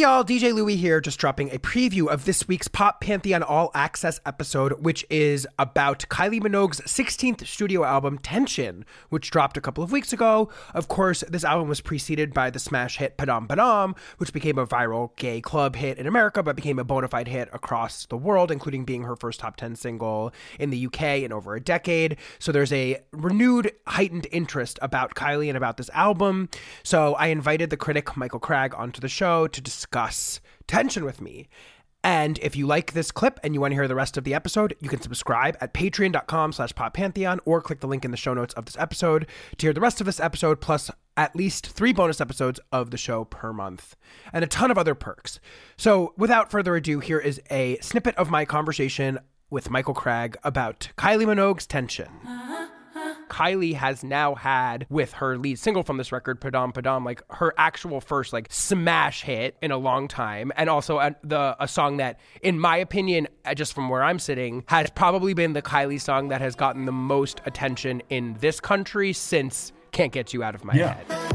y'all, DJ Louie here, just dropping a preview of this week's Pop Pantheon All Access episode, which is about Kylie Minogue's 16th studio album, Tension, which dropped a couple of weeks ago. Of course, this album was preceded by the smash hit Padam Padam, which became a viral gay club hit in America, but became a bona fide hit across the world, including being her first top 10 single in the UK in over a decade. So there's a renewed, heightened interest about Kylie and about this album. So I invited the critic Michael Cragg onto the show to discuss discuss tension with me. And if you like this clip and you want to hear the rest of the episode, you can subscribe at patreon.com slash poppantheon or click the link in the show notes of this episode to hear the rest of this episode plus at least three bonus episodes of the show per month and a ton of other perks. So without further ado, here is a snippet of my conversation with Michael Cragg about Kylie Minogue's Tension. Uh-huh. Kylie has now had with her lead single from this record, Padam Padam, like her actual first like smash hit in a long time, and also a, the a song that, in my opinion, uh, just from where I'm sitting, has probably been the Kylie song that has gotten the most attention in this country since "Can't Get You Out of My yeah. Head."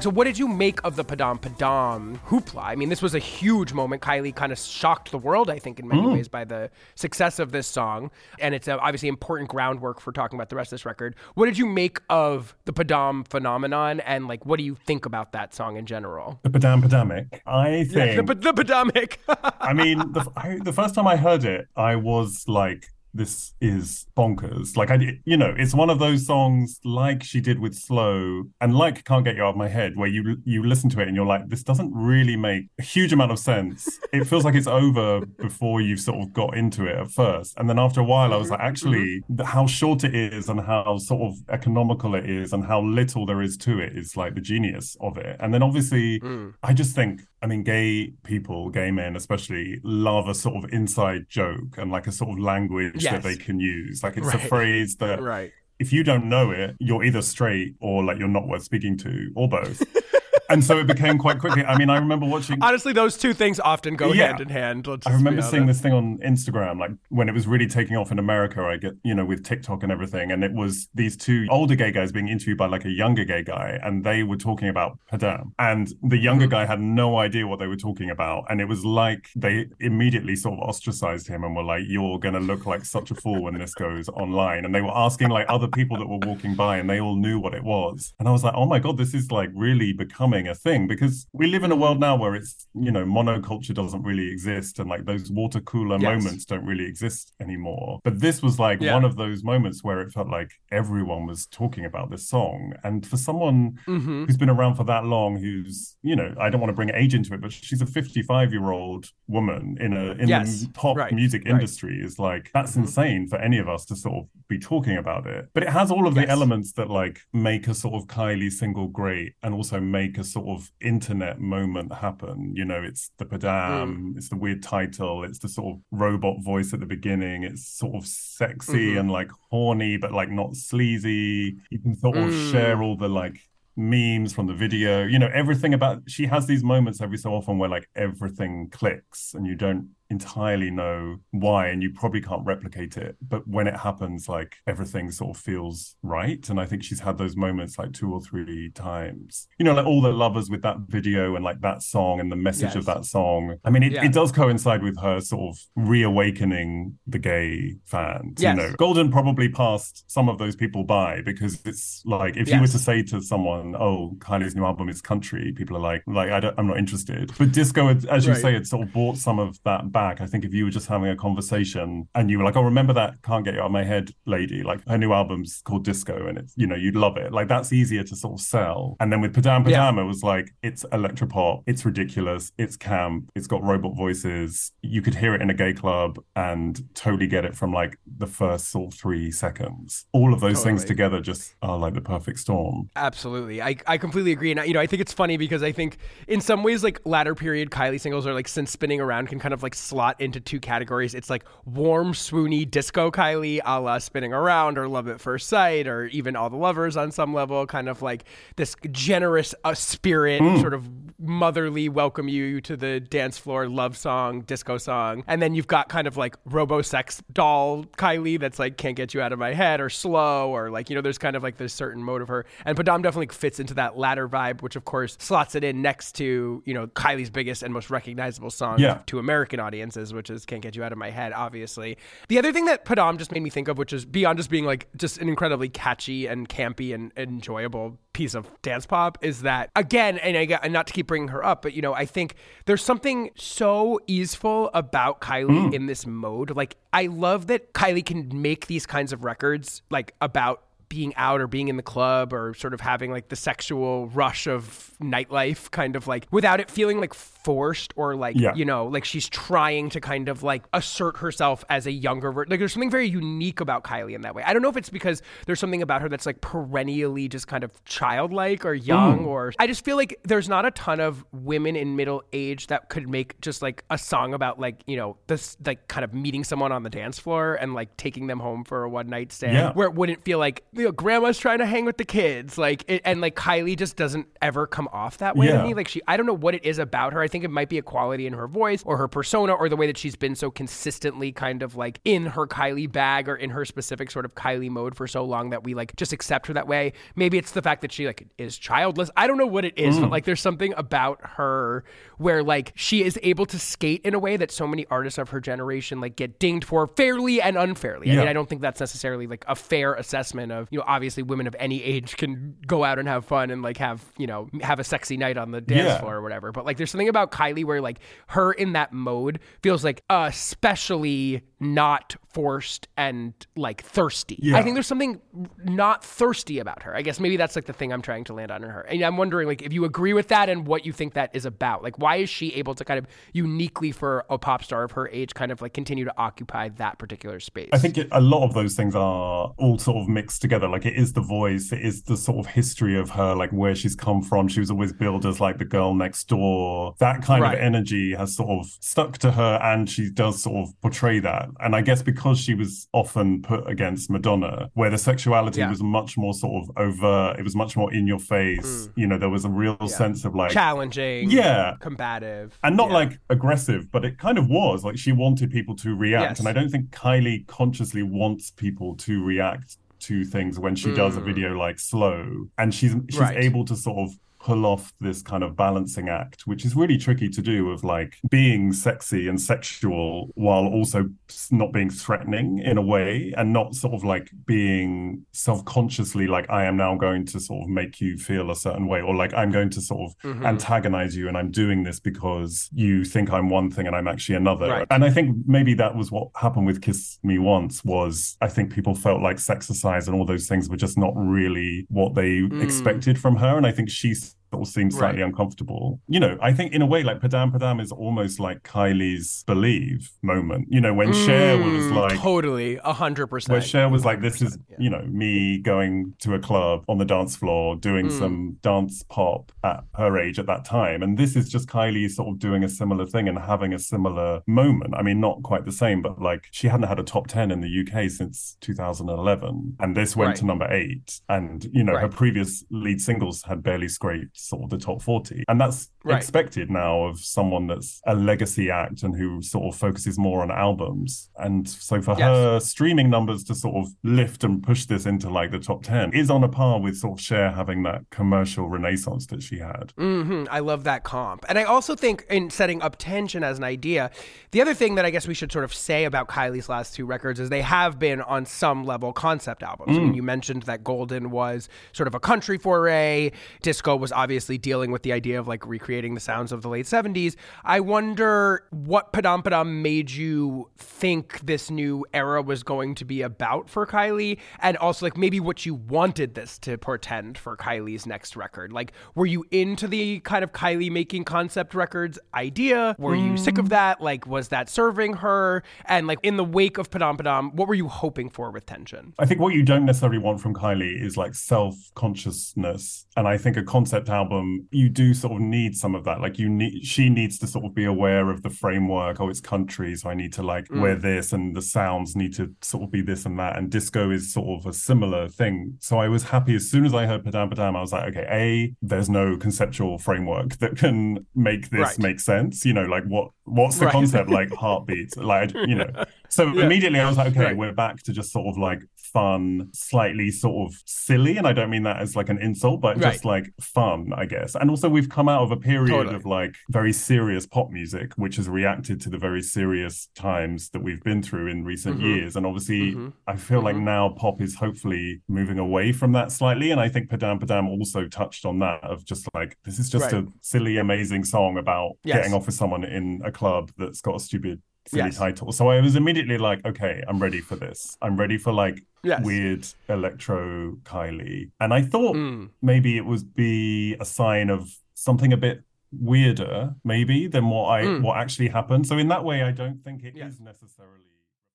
So, what did you make of the Padam Padam hoopla? I mean, this was a huge moment. Kylie kind of shocked the world, I think, in many mm. ways by the success of this song. And it's obviously important groundwork for talking about the rest of this record. What did you make of the Padam phenomenon? And, like, what do you think about that song in general? The Padam Padamic. I think. Yeah, the, the Padamic. I mean, the, I, the first time I heard it, I was like, this is bonkers. Like I, you know, it's one of those songs like she did with Slow, and like Can't Get You Out of My Head, where you you listen to it and you're like, this doesn't really make a huge amount of sense. it feels like it's over before you've sort of got into it at first, and then after a while, I was like, actually, mm-hmm. how short it is and how sort of economical it is and how little there is to it is like the genius of it. And then obviously, mm. I just think I mean, gay people, gay men especially, love a sort of inside joke and like a sort of language yes. that they can use. Like it's right. a phrase that right. if you don't know it, you're either straight or like you're not worth speaking to, or both. and so it became quite quickly. I mean, I remember watching. Honestly, those two things often go yeah. hand in hand. I remember seeing this thing on Instagram, like when it was really taking off in America. I get, you know, with TikTok and everything, and it was these two older gay guys being interviewed by like a younger gay guy, and they were talking about Padam, and the younger mm-hmm. guy had no idea what they were talking about, and it was like they immediately sort of ostracized him and were like, "You're going to look like such a fool when this goes online," and they were asking like other people that were walking by, and they all knew what it was, and I was like, "Oh my god, this is like really becoming." Becoming a thing because we live in a world now where it's you know monoculture doesn't really exist and like those water cooler yes. moments don't really exist anymore but this was like yeah. one of those moments where it felt like everyone was talking about this song and for someone mm-hmm. who's been around for that long who's you know i don't want to bring age into it but she's a 55 year old woman in a in yes. the pop right. music right. industry is like that's mm-hmm. insane for any of us to sort of be talking about it but it has all of yes. the elements that like make a sort of kylie single great and also make a sort of internet moment happen. You know, it's the Padam, mm. it's the weird title, it's the sort of robot voice at the beginning. It's sort of sexy mm-hmm. and like horny, but like not sleazy. You can sort of mm. share all the like memes from the video you know everything about she has these moments every so often where like everything clicks and you don't entirely know why and you probably can't replicate it but when it happens like everything sort of feels right and i think she's had those moments like two or three times you know like all the lovers with that video and like that song and the message yes. of that song i mean it, yeah. it does coincide with her sort of reawakening the gay fans yes. you know golden probably passed some of those people by because it's like if yes. you were to say to someone oh kylie's new album is country people are like like I don't, i'm not interested but disco as you right. say it sort of brought some of that back back, I think if you were just having a conversation and you were like, "Oh, remember that can't get you out of my head lady," like her new album's called Disco, and it's you know you'd love it. Like that's easier to sort of sell. And then with Padam Padam, yeah. it was like it's electropop, it's ridiculous, it's camp, it's got robot voices. You could hear it in a gay club and totally get it from like the first sort of three seconds. All of those totally. things together just are like the perfect storm. Absolutely, I I completely agree. And you know, I think it's funny because I think in some ways like latter period Kylie singles are like since spinning around can kind of like slot into two categories. It's like warm, swoony disco Kylie, a la Spinning Around or Love at First Sight, or even All the Lovers on some level. Kind of like this generous uh, spirit, mm. sort of motherly welcome you to the dance floor love song, disco song. And then you've got kind of like robo sex doll Kylie that's like can't get you out of my head or slow or like, you know, there's kind of like this certain mode of her. And Padam definitely fits into that latter vibe, which of course slots it in next to, you know, Kylie's biggest and most recognizable song yeah. to American audiences, which is Can't Get You Out of My Head, obviously. The other thing that Padam just made me think of, which is beyond just being like just an incredibly catchy and campy and enjoyable piece of dance pop is that again and I got, and not to keep bringing her up but you know I think there's something so easeful about Kylie mm. in this mode like I love that Kylie can make these kinds of records like about being out or being in the club or sort of having like the sexual rush of nightlife kind of like without it feeling like forced or like yeah. you know like she's trying to kind of like assert herself as a younger like there's something very unique about Kylie in that way. I don't know if it's because there's something about her that's like perennially just kind of childlike or young mm. or I just feel like there's not a ton of women in middle age that could make just like a song about like you know this like kind of meeting someone on the dance floor and like taking them home for a one night stand yeah. where it wouldn't feel like you know, grandma's trying to hang with the kids, like, it, and like Kylie just doesn't ever come off that way yeah. to me. Like she, I don't know what it is about her. I think it might be a quality in her voice or her persona or the way that she's been so consistently kind of like in her Kylie bag or in her specific sort of Kylie mode for so long that we like just accept her that way. Maybe it's the fact that she like is childless. I don't know what it is, mm. but like there's something about her where like she is able to skate in a way that so many artists of her generation like get dinged for fairly and unfairly. Yeah. I mean, I don't think that's necessarily like a fair assessment of, you know, obviously women of any age can go out and have fun and like have you know have a sexy night on the dance yeah. floor or whatever but like there's something about kylie where like her in that mode feels like especially not forced and like thirsty. Yeah. I think there's something not thirsty about her. I guess maybe that's like the thing I'm trying to land on in her. And I'm wondering like if you agree with that and what you think that is about. Like why is she able to kind of uniquely for a pop star of her age kind of like continue to occupy that particular space? I think it, a lot of those things are all sort of mixed together. Like it is the voice, it is the sort of history of her, like where she's come from. She was always billed as like the girl next door. That kind right. of energy has sort of stuck to her and she does sort of portray that and I guess because she was often put against Madonna, where the sexuality yeah. was much more sort of overt, it was much more in your face. Mm. You know, there was a real yeah. sense of like challenging, yeah, combative, and not yeah. like aggressive, but it kind of was like she wanted people to react. Yes. And I don't think Kylie consciously wants people to react to things when she mm. does a mm. video like slow and she's she's right. able to sort of pull off this kind of balancing act, which is really tricky to do of like being sexy and sexual while also not being threatening in a way and not sort of like being self-consciously like I am now going to sort of make you feel a certain way or like I'm going to sort of mm-hmm. antagonize you and I'm doing this because you think I'm one thing and I'm actually another. Right. And I think maybe that was what happened with Kiss Me Once was I think people felt like Sexercise and all those things were just not really what they mm. expected from her and I think she's all seems slightly right. uncomfortable. You know, I think in a way, like Padam Padam is almost like Kylie's Believe moment. You know, when mm, Cher was like totally a hundred percent, where Cher was like, "This is yeah. you know me going to a club on the dance floor doing mm. some dance pop at her age at that time," and this is just Kylie sort of doing a similar thing and having a similar moment. I mean, not quite the same, but like she hadn't had a top ten in the UK since 2011, and this went right. to number eight, and you know right. her previous lead singles had barely scraped sort of the top 40. And that's right. expected now of someone that's a legacy act and who sort of focuses more on albums. And so for yes. her streaming numbers to sort of lift and push this into like the top 10 is on a par with sort of Cher having that commercial renaissance that she had. Mm-hmm. I love that comp. And I also think in setting up tension as an idea, the other thing that I guess we should sort of say about Kylie's last two records is they have been on some level concept albums. Mm. I mean, mm. you mentioned that Golden was sort of a country foray, Disco was obviously obviously dealing with the idea of like recreating the sounds of the late 70s. I wonder what Padam Padam made you think this new era was going to be about for Kylie, and also like maybe what you wanted this to portend for Kylie's next record. Like, were you into the kind of Kylie making concept records idea? Were you sick of mm. that? Like, was that serving her? And like in the wake of Padam Padam, what were you hoping for with Tension? I think what you don't necessarily want from Kylie is like self consciousness. And I think a concept album album, you do sort of need some of that. Like you need, she needs to sort of be aware of the framework. Oh, it's country, so I need to like mm. wear this, and the sounds need to sort of be this and that. And disco is sort of a similar thing. So I was happy as soon as I heard Padam Padam, I was like, okay, a there's no conceptual framework that can make this right. make sense. You know, like what what's the right. concept? Like heartbeats, like you know. So yeah. immediately I was like, okay, right. we're back to just sort of like fun, slightly sort of silly. And I don't mean that as like an insult, but right. just like fun, I guess. And also, we've come out of a period totally. of like very serious pop music, which has reacted to the very serious times that we've been through in recent mm-hmm. years. And obviously, mm-hmm. I feel mm-hmm. like now pop is hopefully moving away from that slightly. And I think Padam Padam also touched on that of just like, this is just right. a silly, amazing song about yes. getting off with someone in a club that's got a stupid yes. title. So I was immediately like, okay, I'm ready for this. I'm ready for like yes. weird electro Kylie. And I thought mm. maybe it would be a sign of something a bit weirder, maybe, than what I mm. what actually happened. So in that way, I don't think it is necessarily.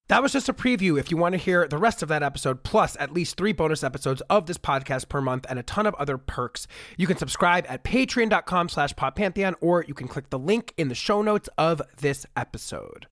That was just a preview. If you want to hear the rest of that episode, plus at least three bonus episodes of this podcast per month and a ton of other perks, you can subscribe at patreon.com slash poppantheon, or you can click the link in the show notes of this episode.